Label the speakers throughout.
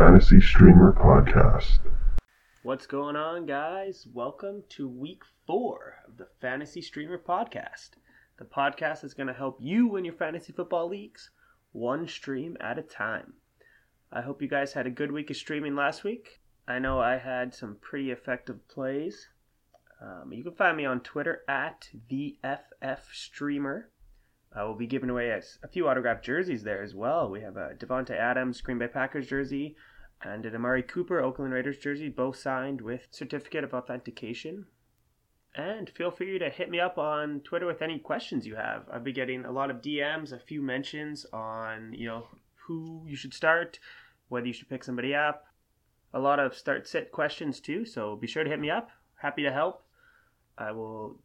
Speaker 1: Fantasy Streamer Podcast.
Speaker 2: What's going on, guys? Welcome to week four of the Fantasy Streamer Podcast. The podcast is going to help you win your fantasy football leagues one stream at a time. I hope you guys had a good week of streaming last week. I know I had some pretty effective plays. Um, you can find me on Twitter at the FF Streamer. I will be giving away a, a, few autographed jerseys there as well. We have a Davante Adams Green Bay Packers jersey and an Amari Cooper Oakland Raiders jersey, both signed with certificate of authentication. And feel free to hit me up on Twitter with any questions you have. I've been getting a lot of DMs, a few mentions on you know who you should start, whether you should pick somebody up. A lot of start sit questions too, so be sure to hit me up. Happy to help. I will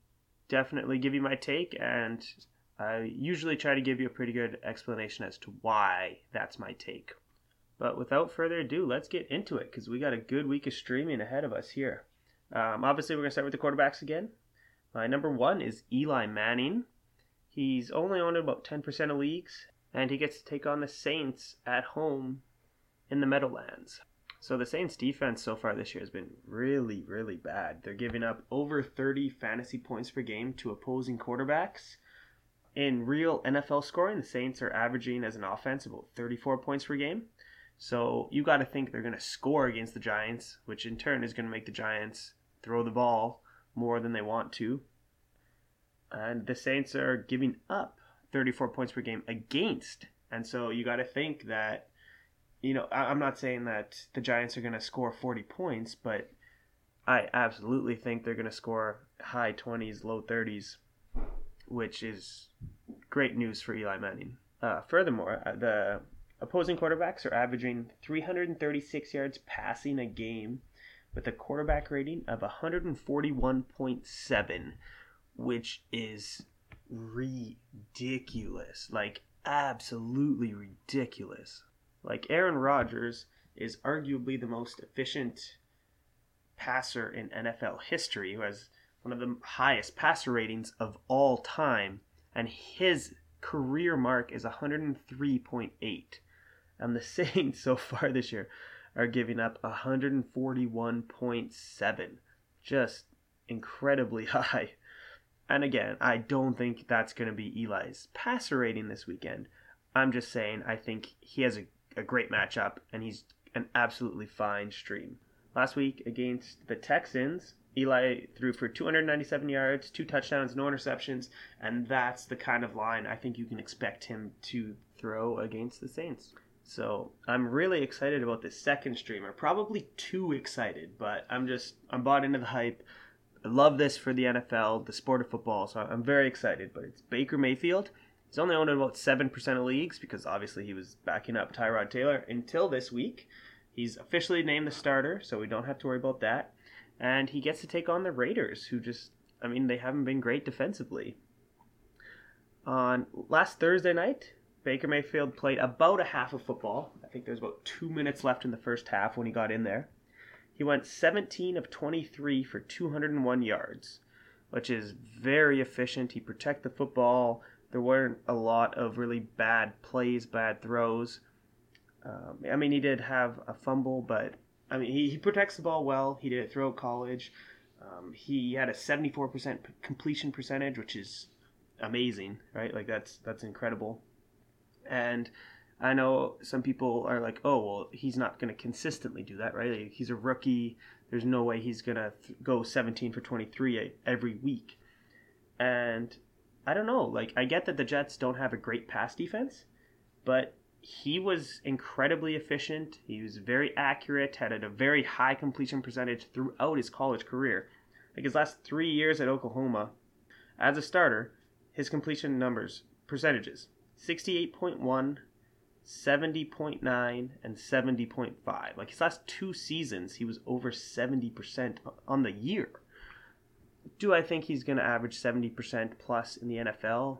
Speaker 2: definitely give you my take and I usually try to give you a pretty good explanation as to why that's my take. But without further ado, let's get into it because we got a good week of streaming ahead of us here. Um, obviously, we're going to start with the quarterbacks again. My number one is Eli Manning. He's only owned about 10% of leagues, and he gets to take on the Saints at home in the Meadowlands. So the Saints defense so far this year has been really, really bad. They're giving up over 30 fantasy points per game to opposing quarterbacks in real NFL scoring, the Saints are averaging as an offense about 34 points per game. So you got to think they're going to score against the Giants, which in turn is going to make the Giants throw the ball more than they want to. And the Saints are giving up 34 points per game against. And so you got to think that, you know, I'm not saying that the Giants are going to score 40 points, but I absolutely think they're going to score high 20s, low 30s which is great news for Eli Manning. Uh, furthermore, uh, the opposing quarterbacks are averaging 336 yards passing a game with a quarterback rating of 141.7, which is ridiculous. Like, absolutely ridiculous. Like, Aaron Rodgers is arguably the most efficient passer in NFL history, who has one of the highest passer ratings of all time, and his career mark is 103.8. And the Saints so far this year are giving up 141.7. Just incredibly high. And again, I don't think that's going to be Eli's passer rating this weekend. I'm just saying I think he has a, a great matchup and he's an absolutely fine stream. Last week against the Texans, Eli threw for 297 yards, two touchdowns, no interceptions, and that's the kind of line I think you can expect him to throw against the Saints. So I'm really excited about this second streamer. Probably too excited, but I'm just I'm bought into the hype. I love this for the NFL, the sport of football, so I'm very excited. But it's Baker Mayfield. He's only owned in about seven percent of leagues because obviously he was backing up Tyrod Taylor until this week. He's officially named the starter, so we don't have to worry about that and he gets to take on the Raiders, who just, I mean, they haven't been great defensively. On last Thursday night, Baker Mayfield played about a half of football. I think there was about two minutes left in the first half when he got in there. He went 17 of 23 for 201 yards, which is very efficient. He protected the football. There weren't a lot of really bad plays, bad throws. Um, I mean, he did have a fumble, but I mean, he, he protects the ball well. He did it throughout college. Um, he had a 74% completion percentage, which is amazing, right? Like that's that's incredible. And I know some people are like, "Oh, well, he's not going to consistently do that, right? Like, he's a rookie. There's no way he's going to th- go 17 for 23 every week." And I don't know. Like I get that the Jets don't have a great pass defense, but he was incredibly efficient. He was very accurate, had a very high completion percentage throughout his college career. Like his last three years at Oklahoma, as a starter, his completion numbers, percentages 68.1, 70.9, and 70.5. Like his last two seasons, he was over 70% on the year. Do I think he's going to average 70% plus in the NFL?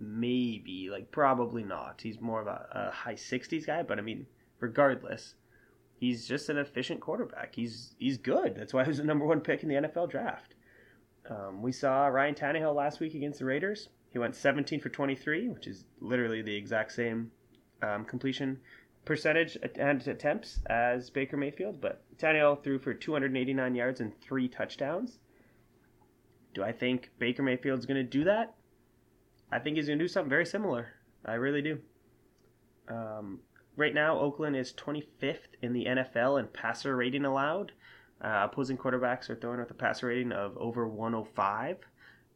Speaker 2: maybe like probably not. He's more of a, a high 60s guy, but I mean, regardless, he's just an efficient quarterback. He's he's good. That's why he was the number one pick in the NFL draft. Um, we saw Ryan Tannehill last week against the Raiders. He went 17 for 23, which is literally the exact same um, completion percentage and attempts as Baker Mayfield, but Tannehill threw for 289 yards and three touchdowns. Do I think Baker Mayfield's going to do that? I think he's going to do something very similar. I really do. Um, right now, Oakland is 25th in the NFL in passer rating allowed. Uh, opposing quarterbacks are throwing with a passer rating of over 105.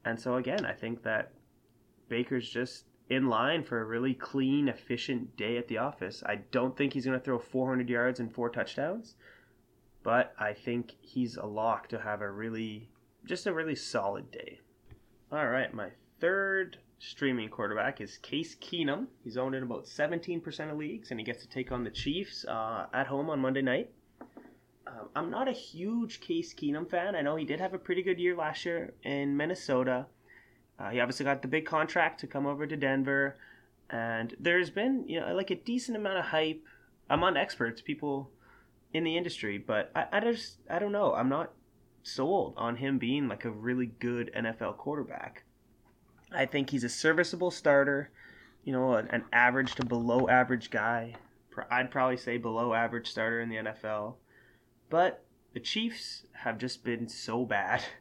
Speaker 2: And so, again, I think that Baker's just in line for a really clean, efficient day at the office. I don't think he's going to throw 400 yards and four touchdowns, but I think he's a lock to have a really, just a really solid day. All right, my third streaming quarterback is Case Keenum. He's owned in about 17% of leagues, and he gets to take on the Chiefs uh, at home on Monday night. Um, I'm not a huge Case Keenum fan. I know he did have a pretty good year last year in Minnesota. Uh, he obviously got the big contract to come over to Denver, and there's been you know like a decent amount of hype among experts, people in the industry. But I, I just I don't know. I'm not sold on him being like a really good NFL quarterback. I think he's a serviceable starter, you know, an, an average to below average guy. I'd probably say below average starter in the NFL. But the Chiefs have just been so bad.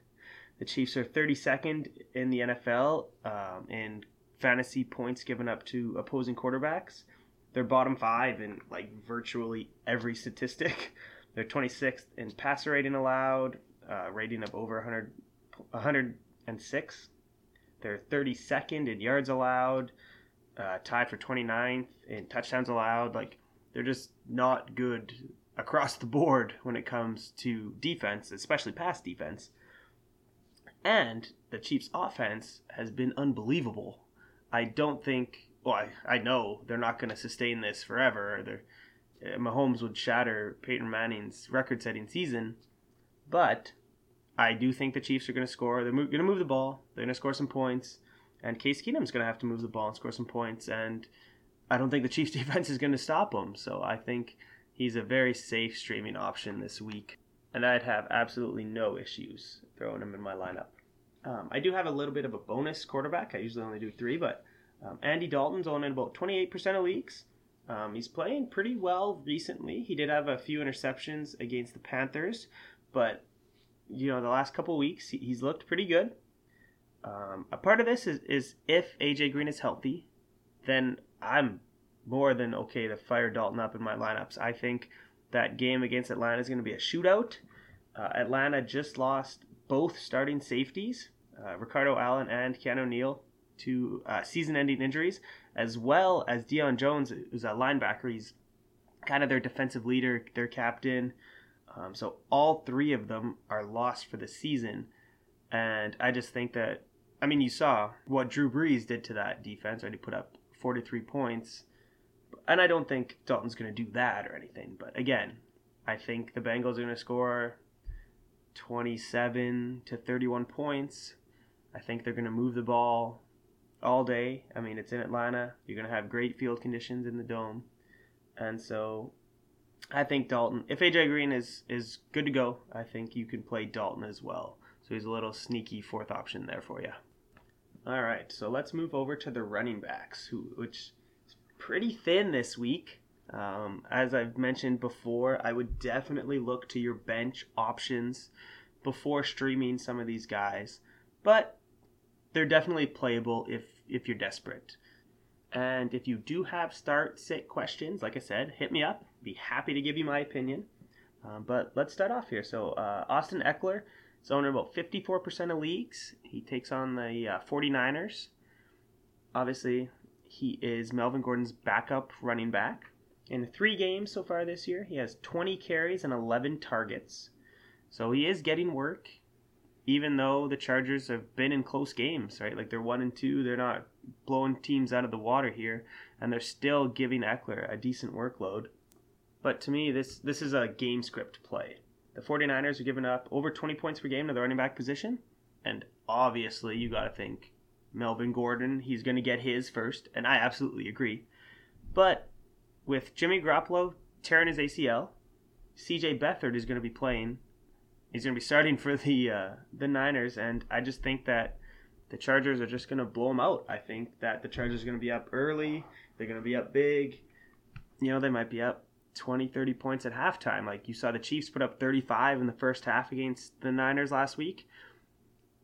Speaker 2: The Chiefs are 32nd in the NFL um, in fantasy points given up to opposing quarterbacks. They're bottom five in like virtually every statistic. They're 26th in passer rating allowed, uh, rating of over 100, 106. They're 32nd in yards allowed, uh, tied for 29th in touchdowns allowed. Like they're just not good across the board when it comes to defense, especially pass defense. And the Chiefs' offense has been unbelievable. I don't think. Well, I, I know they're not going to sustain this forever. They're, uh, Mahomes would shatter Peyton Manning's record-setting season, but I do think the Chiefs are going to score. They're going to move the ball. They're going to score some points, and Case Keenum's going to have to move the ball and score some points. And I don't think the Chiefs' defense is going to stop him. So I think he's a very safe streaming option this week, and I'd have absolutely no issues throwing him in my lineup. Um, I do have a little bit of a bonus quarterback. I usually only do three, but um, Andy Dalton's on in about 28% of leagues. Um, he's playing pretty well recently. He did have a few interceptions against the Panthers, but you know the last couple weeks he, he's looked pretty good. Um, a part of this is, is if AJ Green is healthy, then I'm more than okay to fire Dalton up in my lineups. I think that game against Atlanta is going to be a shootout. Uh, Atlanta just lost both starting safeties, uh, Ricardo Allen and Keanu Neal, to uh, season-ending injuries, as well as Deion Jones, who's a linebacker. He's kind of their defensive leader, their captain. Um, so all three of them are lost for the season, and I just think that I mean you saw what Drew Brees did to that defense. Right, he put up 43 points, and I don't think Dalton's going to do that or anything. But again, I think the Bengals are going to score 27 to 31 points. I think they're going to move the ball all day. I mean, it's in Atlanta. You're going to have great field conditions in the dome. And so I think Dalton, if AJ Green is, is good to go, I think you can play Dalton as well. So he's a little sneaky fourth option there for you. All right, so let's move over to the running backs, who which pretty thin this week. Um, as I've mentioned before, I would definitely look to your bench options before streaming some of these guys, but they're definitely playable if if you're desperate. And if you do have start sit questions, like I said, hit me up. Be happy to give you my opinion. Um, but let's start off here. So uh, Austin Ekeler is owner about 54% of leagues. He takes on the uh, 49ers. Obviously, he is Melvin Gordon's backup running back. In three games so far this year, he has 20 carries and 11 targets. So he is getting work, even though the Chargers have been in close games, right? Like they're one and two, they're not blowing teams out of the water here, and they're still giving Ekeler a decent workload. But to me, this this is a game script play. The 49ers are giving up over 20 points per game to the running back position, and obviously you got to think Melvin Gordon, he's going to get his first, and I absolutely agree. But with Jimmy Garoppolo tearing his ACL, CJ Beathard is going to be playing. He's going to be starting for the uh, the Niners, and I just think that the Chargers are just going to blow them out. I think that the Chargers are going to be up early. They're going to be up big. you know, they might be up 20, 30 points at halftime. Like you saw the Chiefs put up 35 in the first half against the Niners last week.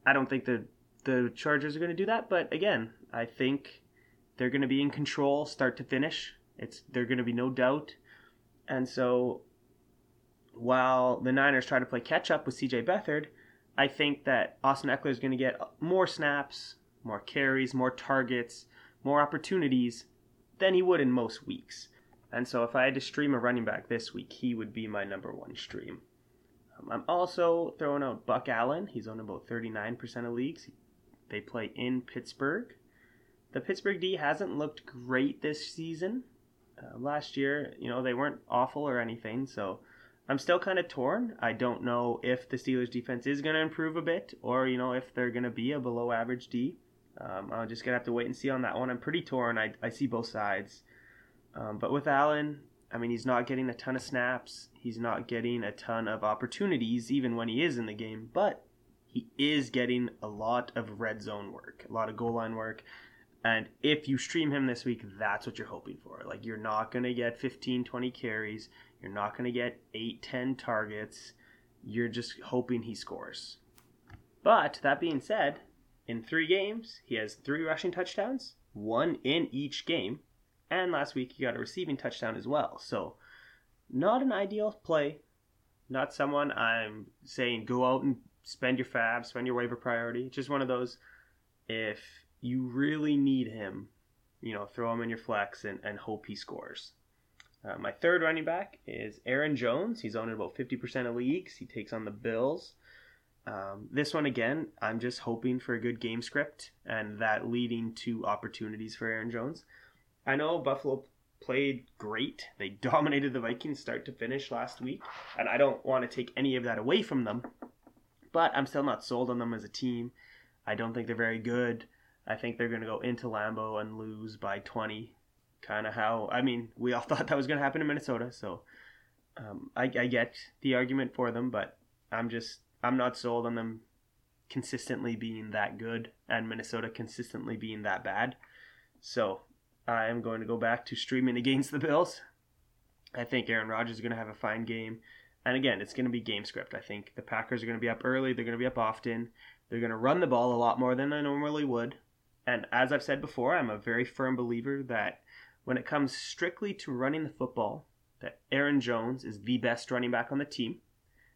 Speaker 2: I don't think the the Chargers are going to do that, but again, I think they're going to be in control start to finish. It's they're going to be no doubt. And so while the Niners try to play catch up with CJ Beathard, I think that Austin Ekeler is going to get more snaps, more carries, more targets, more opportunities than he would in most weeks. And so if I had to stream a running back this week, he would be my number one stream. Um, I'm also throwing out Buck Allen. He's on about 39% of leagues. They play in Pittsburgh. The Pittsburgh D hasn't looked great this season. Uh, last year, you know, they weren't awful or anything, so I'm still kind of torn. I don't know if the Steelers defense is going to improve a bit or, you know, if they're going to be a below average D. Um, I'm just going to have to wait and see on that one. I'm pretty torn. I, I see both sides. Um, but with Allen, I mean, he's not getting a ton of snaps. He's not getting a ton of opportunities, even when he is in the game. But he is getting a lot of red zone work, a lot of goal line work. And if you stream him this week, that's what you're hoping for. Like, you're not going to get 15, 20 carries. You're not going to get 8, 10 targets. You're just hoping he scores. But that being said, in three games, he has three rushing touchdowns, one in each game. And last week, he got a receiving touchdown as well. So, not an ideal play. Not someone I'm saying go out and spend your FAAB, spend your waiver priority. Just one of those, if you really need him, you know, throw him in your flex and, and hope he scores. Uh, my third running back is Aaron Jones. He's owned about 50% of leagues. He takes on the Bills. Um, this one, again, I'm just hoping for a good game script and that leading to opportunities for Aaron Jones. I know Buffalo played great. They dominated the Vikings start to finish last week, and I don't want to take any of that away from them, but I'm still not sold on them as a team. I don't think they're very good. I think they're going to go into Lambeau and lose by 20 kind of how I mean we all thought that was going to happen in Minnesota. So um, I, I get the argument for them, but I'm just I'm not sold on them consistently being that good and Minnesota consistently being that bad. So I am going to go back to streaming against the Bills. I think Aaron Rodgers is going to have a fine game. And again, it's going to be game script. I think the Packers are going to be up early. They're going to be up often. They're going to run the ball a lot more than they normally would. And as I've said before, I'm a very firm believer that when it comes strictly to running the football, that Aaron Jones is the best running back on the team.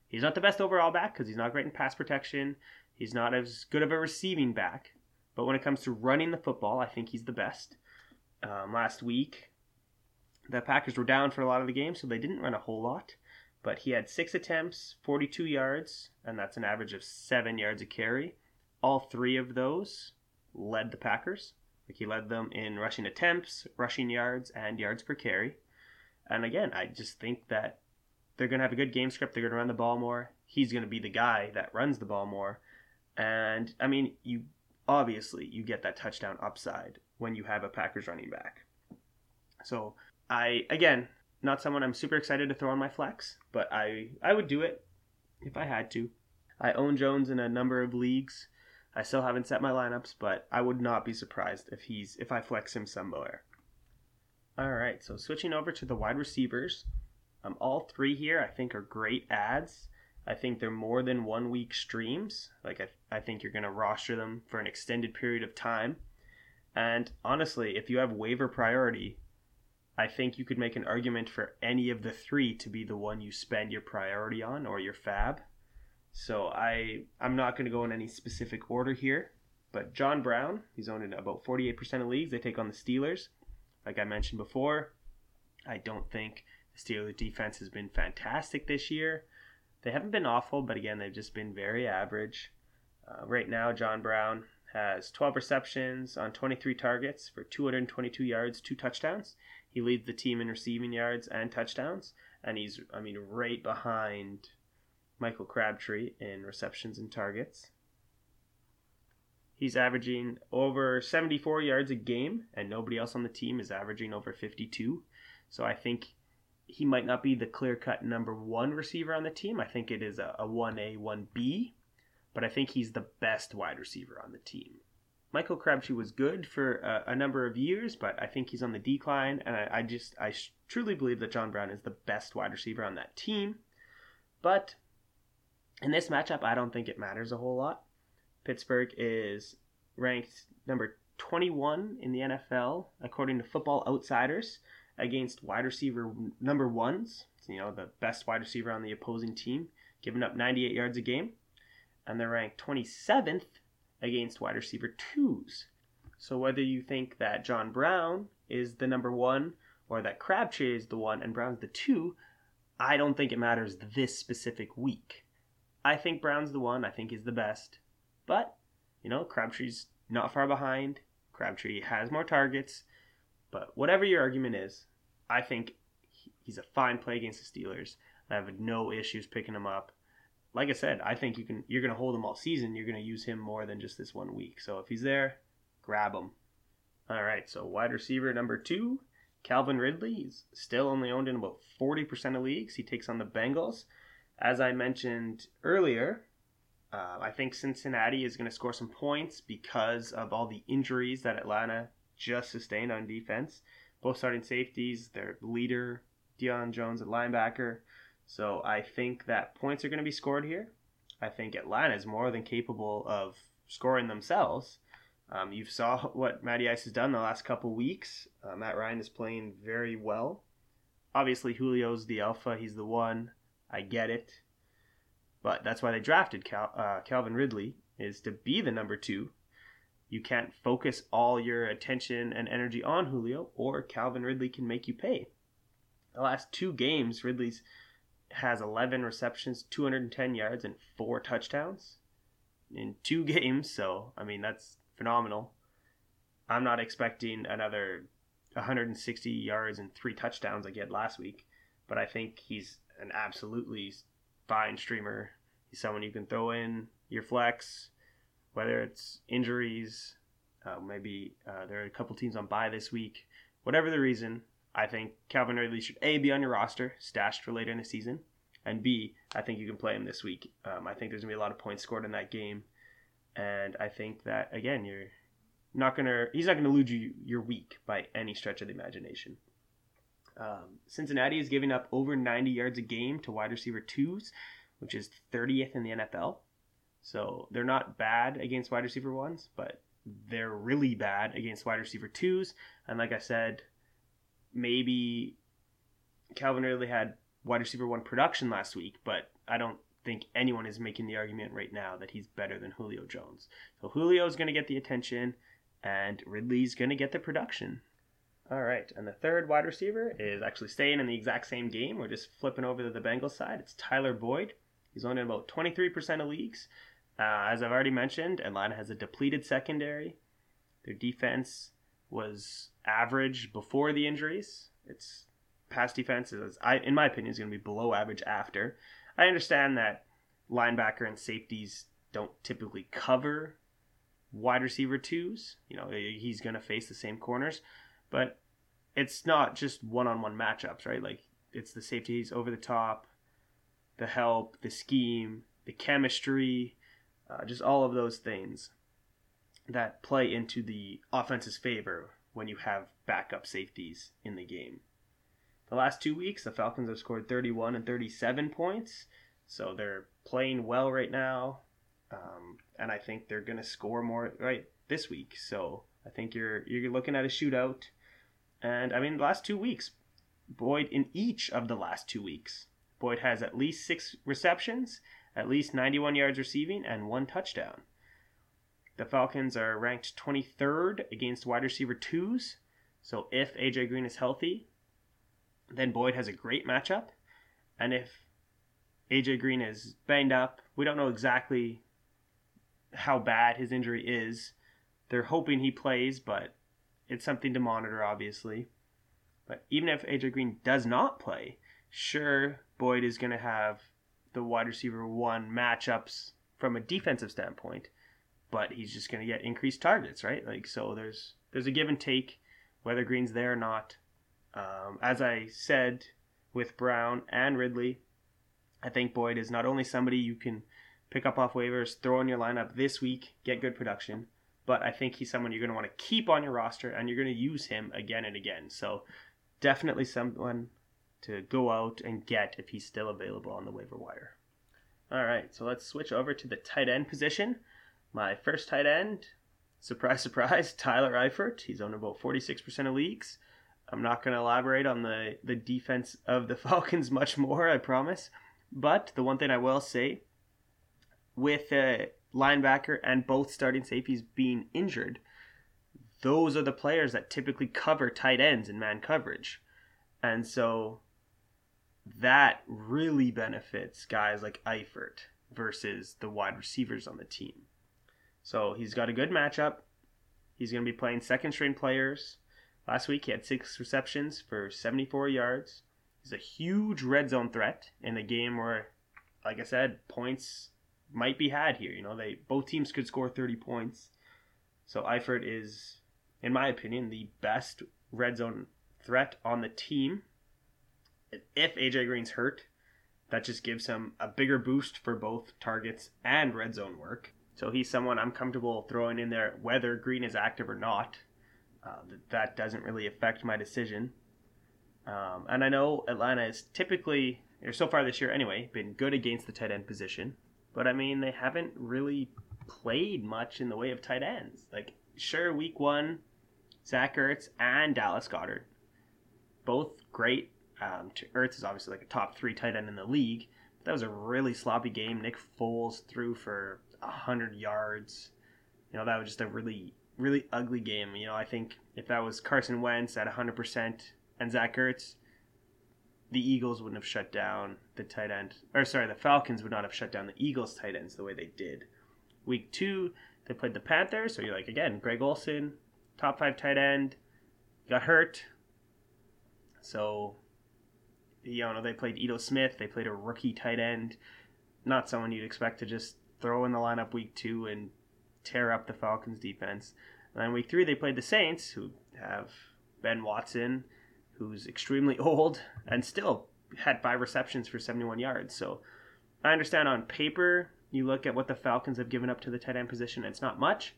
Speaker 2: He's not the best overall back because he's not great in pass protection. He's not as good of a receiving back. But when it comes to running the football, I think he's the best. Um, last week, the Packers were down for a lot of the game, so they didn't run a whole lot. But he had six attempts, 42 yards, and that's an average of seven yards a carry. All three of those led the Packers. Like he led them in rushing attempts, rushing yards, and yards per carry. And again, I just think that they're going to have a good game script. They're going to run the ball more. He's going to be the guy that runs the ball more. And I mean, you obviously you get that touchdown upside when you have a Packers running back. So I again, not someone I'm super excited to throw on my flex, but I I would do it if I had to. I own Jones in a number of leagues. I still haven't set my lineups, but I would not be surprised if he's if I flex him somewhere. All right, so switching over to the wide receivers, um, all three here I think are great ads. I think they're more than one week streams. Like I, I think you're going to roster them for an extended period of time. And honestly, if you have waiver priority, I think you could make an argument for any of the three to be the one you spend your priority on or your FAAB. So I I'm not going to go in any specific order here, but John Brown, he's owned in about 48% of leagues. They take on the Steelers. Like I mentioned before, I don't think the Steelers defense has been fantastic this year. They haven't been awful, but again, they've just been very average. Uh, right now, John Brown has 12 receptions on 23 targets for 222 yards, two touchdowns. He leads the team in receiving yards and touchdowns, and he's, I mean, right behind Michael Crabtree in receptions and targets. He's averaging over 74 yards a game, and nobody else on the team is averaging over 52. So I think he might not be the clear cut number one receiver on the team. I think it is a, a 1A, 1B, but I think he's the best wide receiver on the team. Michael Crabtree was good for a, a, number of years, but I think he's on the decline, and I, I just I truly believe that John Brown is the best wide receiver on that team. But in this matchup, I don't think it matters a whole lot. Pittsburgh is ranked number 21 in the NFL according to Football Outsiders against wide receiver number ones. You know the best wide receiver on the opposing team, giving up 98 yards a game, and they're ranked 27th against wide receiver twos. So whether you think that John Brown is the number one or that Crabtree is the one and Brown's the two, I don't think it matters this specific week. I think Brown's the one. I think he's the best. But, you know, Crabtree's not far behind. Crabtree has more targets. But whatever your argument is, I think he's a fine play against the Steelers. I have no issues picking him up like I said, I think you can you're going to hold him all season. You're going to use him more than just this one week. So if he's there, grab him. All right, so wide receiver number two, Calvin Ridley. He's still only owned in about 40% of leagues. He takes on the Bengals. As I mentioned earlier, uh, I think Cincinnati is going to score some points because of all the injuries that Atlanta just sustained on defense. Both starting safeties, their leader, Deion Jones at linebacker, so I think that points are going to be scored here. I think Atlanta is more than capable of scoring themselves. Um, you saw what Matty Ice has done the last couple weeks. Uh, Matt Ryan is playing very well. Obviously, Julio's the alpha. He's the one. I get it. But that's why they drafted Cal- uh, Calvin Ridley, is to be the number two. You can't focus all your attention and energy on Julio, or Calvin Ridley can make you pay. The last two games, Ridley's has 11 receptions, 210 yards, and four touchdowns in two games. So, I mean, that's phenomenal. I'm not expecting another 160 yards and three touchdowns like he had last week, but I think he's an absolutely fine streamer. He's someone you can throw in your flex, whether it's injuries, uh, maybe uh, there are a couple teams on bye this week. Whatever the reason, I think Calvin Ridley should A, be on your roster, stashed for later in the season, and B, I think you can play him this week. Um, I think there's going to be a lot of points scored in that game. And I think that, again, you're not going to, he's not going to lose you your week by any stretch of the imagination. Um, Cincinnati is giving up over 90 yards a game to wide receiver twos, which is 30th in the NFL. So they're not bad against wide receiver ones, but they're really bad against wide receiver twos. And like I said, maybe Calvin Ridley had wide receiver one production last week, but I don't think anyone is making the argument right now that he's better than Julio Jones. So Julio's going to get the attention, and Ridley's going to get the production. All right, and the third wide receiver is actually staying in the exact same game. We're just flipping over to the Bengals side. It's Tyler Boyd. He's only in about 23% of leagues. Uh, as I've already mentioned, Atlanta has a depleted secondary. Their defense was average before the injuries. It's pass defense is, I, in my opinion, is going to be below average after. I understand that linebacker and safeties don't typically cover wide receiver twos. You know, he's going to face the same corners, but it's not just one-on-one matchups, right? Like it's the safeties over the top, the help, the scheme, the chemistry, uh, just all of those things that play into the offense's favor when you have backup safeties in the game. The last two weeks, the Falcons have scored 31 and 37 points, so they're playing well right now, um, and I think they're going to score more right this week. So I think you're you're looking at a shootout, and I mean the last two weeks, Boyd in each of the last two weeks, Boyd has at least six receptions, at least 91 yards receiving, and one touchdown. The Falcons are ranked 23rd against wide receiver twos. So if AJ Green is healthy, then Boyd has a great matchup. And if AJ Green is banged up, we don't know exactly how bad his injury is. They're hoping he plays, but it's something to monitor, obviously. But even if AJ Green does not play, sure, Boyd is going to have the wide receiver one matchups from a defensive standpoint, but he's just going to get increased targets, right? Like so, there's there's a give and take whether Green's there or not. Um, as I said with Brown and Ridley, I think Boyd is not only somebody you can pick up off waivers, throw in your lineup this week, get good production, but I think he's someone you're going to want to keep on your roster and you're going to use him again and again. So definitely someone to go out and get if he's still available on the waiver wire. All right, so let's switch over to the tight end position. My first tight end, surprise, surprise, Tyler Eifert. He's owned about 46% of leagues. I'm not going to elaborate on the, the defense of the Falcons much more, I promise. But the one thing I will say, with a linebacker and both starting safeties being injured, those are the players that typically cover tight ends in man coverage. And so that really benefits guys like Eifert versus the wide receivers on the team. So he's got a good matchup. He's going to be playing second string players. Last week he had six receptions for 74 yards. He's a huge red zone threat in a game where, like I said, points might be had here. You know, they both teams could score 30 points. So Eifert is, in my opinion, the best red zone threat on the team if AJ Green's hurt, that just gives him a bigger boost for both targets and red zone work. So he's someone I'm comfortable throwing in there whether Green is active or not. Uh, that doesn't really affect my decision. Um, and I know Atlanta is typically, or so far this year anyway, been good against the tight end position. But I mean, they haven't really played much in the way of tight ends. Like, sure, week one, Zach Ertz and Dallas Goedert, both great um, Ertz is obviously like a top three tight end in the league. But that was a really sloppy game. Nick Foles threw for hundred yards. You know that was just a really really ugly game. You know I think if that was Carson Wentz at hundred percent and Zach Ertz, the Eagles wouldn't have shut down the tight end. Or sorry, the Falcons would not have shut down the Eagles tight ends the way they did. Week two, they played the Panthers. So you're like again, Greg Olsen, top five tight end, got hurt. So you know, they played Ito Smith. They played a rookie tight end, not someone you'd expect to just throw in the lineup week two and tear up the Falcons defense. And then week three, they played the Saints, who have Ben Watson, who's extremely old and still had five receptions for 71 yards. So I understand on paper, you look at what the Falcons have given up to the tight end position, it's not much,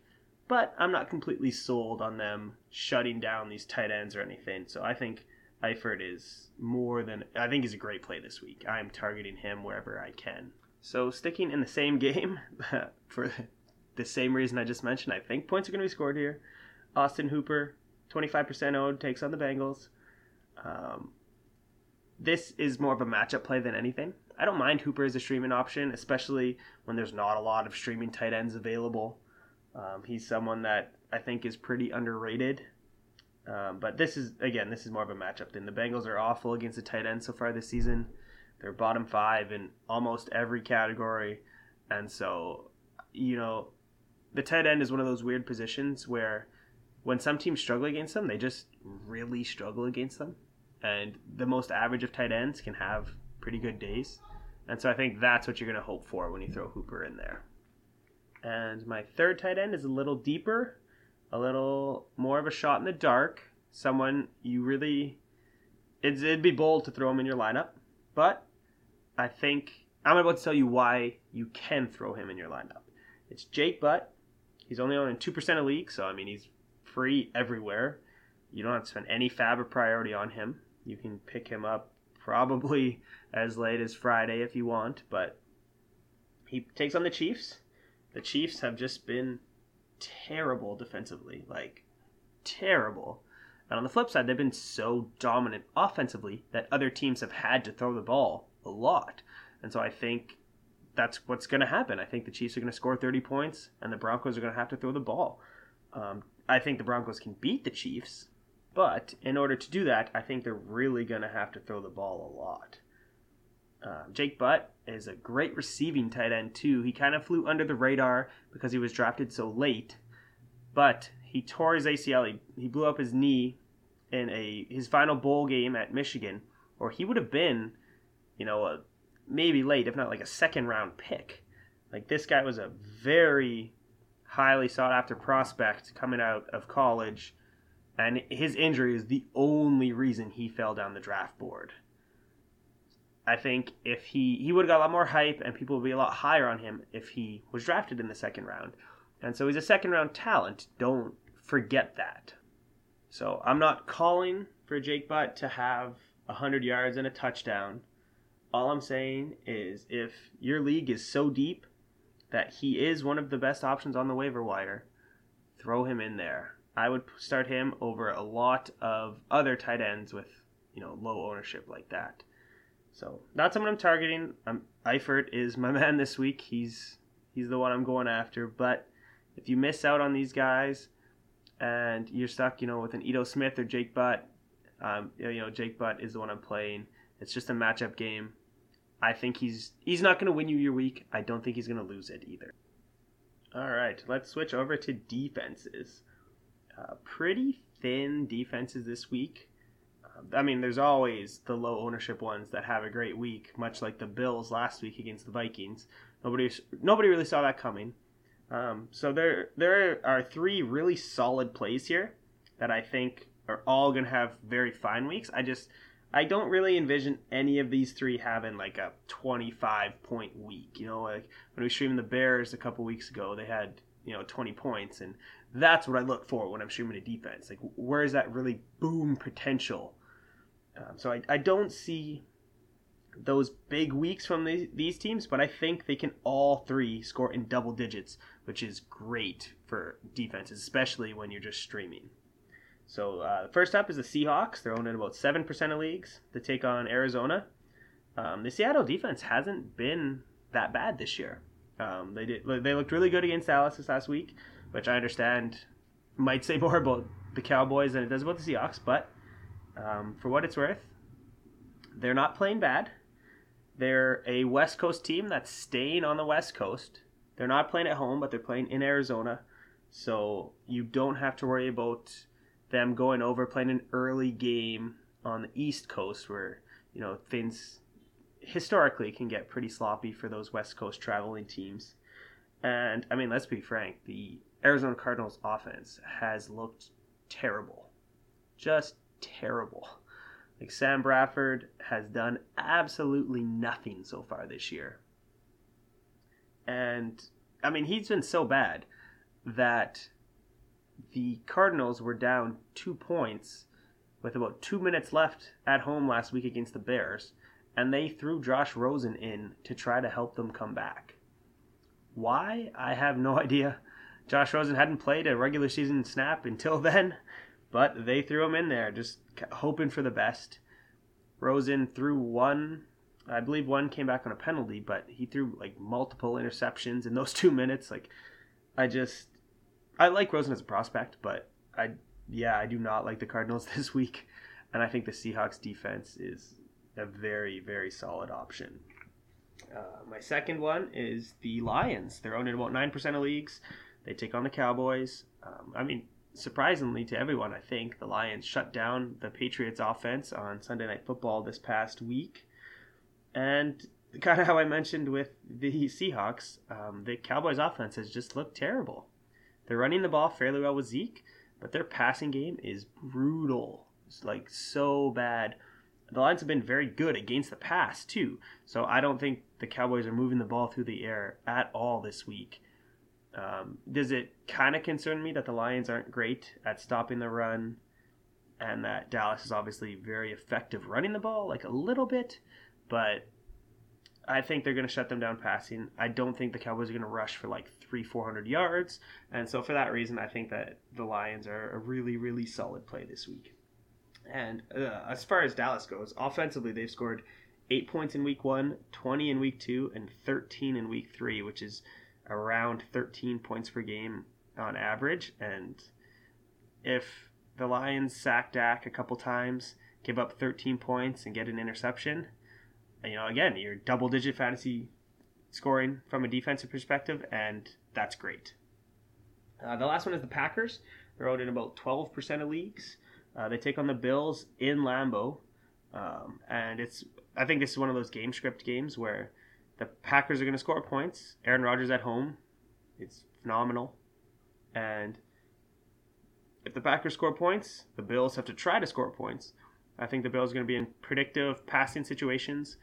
Speaker 2: but I'm not completely sold on them shutting down these tight ends or anything. So I think Eifert is more than I think he's a great play this week. I'm targeting him wherever I can. So sticking in the same game for the same reason I just mentioned, I think points are going to be scored here. Austin Hooper, 25% owned, takes on the Bengals. Um, this is more of a matchup play than anything. I don't mind Hooper as a streaming option, especially when there's not a lot of streaming tight ends available. Um, he's someone that I think is pretty underrated um, but this is again, this is more of a matchup than The Bengals are awful against the tight end so far this season. They're bottom five in almost every category, and so you know, the tight end is one of those weird positions where when some teams struggle against them, they just really struggle against them. And the most average of tight ends can have pretty good days. And so I think that's what you're going to hope for when you throw Hooper in there. And my third tight end is a little deeper a little more of a shot in the dark. Someone you really, it'd, it'd be bold to throw him in your lineup, but I think I'm about to tell you why you can throw him in your lineup. It's Jake Butt. He's only on 2% of league, so I mean, he's free everywhere. You don't have to spend any FAAB or priority on him. You can pick him up probably as late as Friday if you want, but he takes on the Chiefs. The Chiefs have just been terrible defensively, like terrible. And on the flip side, they've been so dominant offensively that other teams have had to throw the ball a lot. And so I think that's what's going to happen. I think the Chiefs are going to score 30 points, and the Broncos are going to have to throw the ball. Um, I think the Broncos can beat the Chiefs, but in order to do that, I think they're really going to have to throw the ball a lot. Um, Jake Butt is a great receiving tight end too. He kind of flew under the radar because he was drafted so late, but he tore his ACL. He, he blew up his knee in a his final bowl game at Michigan, or he would have been, you know, a, maybe late, if not like a second round pick. Like this guy was a very highly sought after prospect coming out of college, and his injury is the only reason he fell down the draft board. I think if he he would have got a lot more hype and people would be a lot higher on him if he was drafted in the second round. And so he's a second round talent. Don't forget that. So I'm not calling for Jake Butt to have 100 yards and a touchdown. All I'm saying is if your league is so deep that he is one of the best options on the waiver wire, throw him in there. I would start him over a lot of other tight ends with, you know, low ownership like that. So that's someone I'm targeting. I'm, Eifert is my man this week. He's he's the one I'm going after. But if you miss out on these guys and you're stuck, you know, with an Ito Smith or Jake Butt, um, you know, Jake Butt is the one I'm playing. It's just a matchup game. I think he's he's not going to win you your week. I don't think he's going to lose it either. All right, let's switch over to defenses. Uh, pretty thin defenses this week. Uh, I mean, there's always the low ownership ones that have a great week, much like the Bills last week against the Vikings. Nobody nobody really saw that coming. Um, so there there are three really solid plays here that I think are all going to have very fine weeks. I just I don't really envision any of these three having like a 25 point week. You know, like when we streamed the Bears a couple weeks ago, they had you know 20 points, and that's what I look for when I'm streaming a defense. Like where is that really boom potential? Um, so I, I don't see those big weeks from the, these teams, but I think they can all three score in double digits, which is great for defenses, especially when you're just streaming. So uh, first up is the Seahawks. They're owned in about seven percent of leagues to take on Arizona. Um, the Seattle defense hasn't been that bad this year. Um, they did they looked really good against Dallas this last week, which I understand might say more about the Cowboys than it does about the Seahawks. But um, for what it's worth, they're not playing bad. They're a West Coast team that's staying on the West Coast. They're not playing at home, but they're playing in Arizona. So you don't have to worry about them going over playing an early game on the East Coast where, you know, things historically can get pretty sloppy for those West Coast traveling teams. And I mean, let's be frank, the Arizona Cardinals offense has looked terrible. Just terrible. Like Sam Bradford has done absolutely nothing so far this year. And I mean, he's been so bad that the Cardinals were down two points with about two minutes left at home last week against the Bears, and they threw Josh Rosen in to try to help them come back. Why? I have no idea. Josh Rosen hadn't played a regular season snap until then, but they threw him in there, just hoping for the best. Rosen threw one, I believe one came back on a penalty, but he threw like multiple interceptions in those two minutes. Like, I just, I like Rosen as a prospect, but I yeah, I do not like the Cardinals this week, and I think the Seahawks defense is a very very solid option. Uh, my second one is the Lions. They're owned in about nine percent of leagues. They take on the Cowboys. Um, I mean, surprisingly to everyone, I think the Lions shut down the Patriots offense on Sunday Night Football this past week, and kind of how I mentioned with the Seahawks, um, the Cowboys offense has just looked terrible. They're running the ball fairly well with Zeke, but their passing game is brutal. It's like so bad. The Lions have been very good against the pass too, so I don't think the Cowboys are moving the ball through the air at all this week. Um, does it kind of concern me that the Lions aren't great at stopping the run, and that Dallas is obviously very effective running the ball, like a little bit, but I think they're going to shut them down passing. I don't think the Cowboys are going to rush for like three, four hundred yards, and so for that reason, I think that the Lions are a really, really solid play this week. And uh, as far as Dallas goes, offensively, they've scored eight points in week one, 20 in week two, and 13 in week three, which is around 13 points per game on average. And if the Lions sack Dak a couple times, give up 13 points, and get an interception, you know, again, you're double digit fantasy scoring from a defensive perspective, and that's great. Uh, the last one is the Packers. They're out in about 12% of leagues. Uh, they take on the Bills in Lambeau. Um, and it's, I think this is one of those game script games where the Packers are going to score points. Aaron Rodgers at home. It's phenomenal. And if the Packers score points, the Bills have to try to score points. I think the Bills are going to be in predictive passing situations.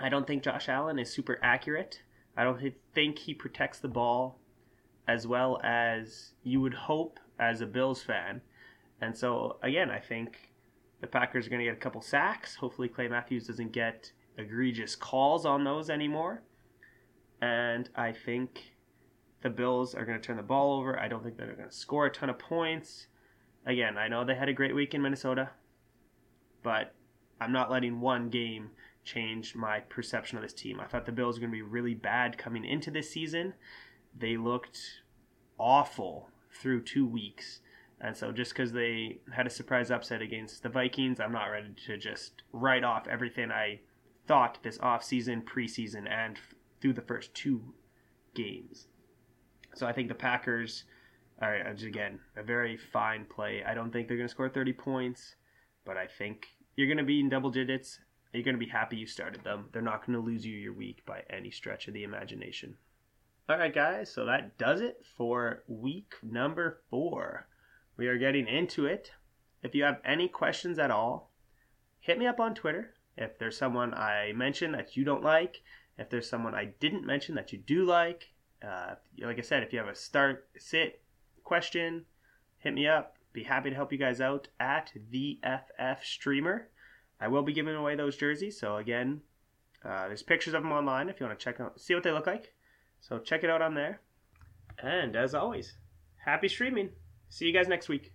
Speaker 2: I don't think Josh Allen is super accurate. I don't think he protects the ball as well as you would hope as a Bills fan. And so, again, I think the Packers are going to get a couple sacks. Hopefully, Clay Matthews doesn't get egregious calls on those anymore. And I think the Bills are going to turn the ball over. I don't think they're going to score a ton of points. Again, I know they had a great week in Minnesota, but I'm not letting one game change my perception of this team. I thought the Bills were going to be really bad coming into this season. They looked awful through two weeks. And so just because they had a surprise upset against the Vikings, I'm not ready to just write off everything I thought this offseason, preseason, and through the first two games. So I think the Packers are, uh, again, a very fine play. I don't think they're going to score 30 points, but I think you're going to be in double digits. You're going to be happy you started them. They're not going to lose you your week by any stretch of the imagination. All right, guys, so that does it for week number four. We are getting into it. If you have any questions at all, hit me up on Twitter. If there's someone I mentioned that you don't like, if there's someone I didn't mention that you do like, uh, like I said, if you have a start, sit question, hit me up. Be happy to help you guys out at the FF Streamer. I will be giving away those jerseys. So again, uh, there's pictures of them online if you want to check out, see what they look like. So check it out on there. And as always, happy streaming. See you guys next week.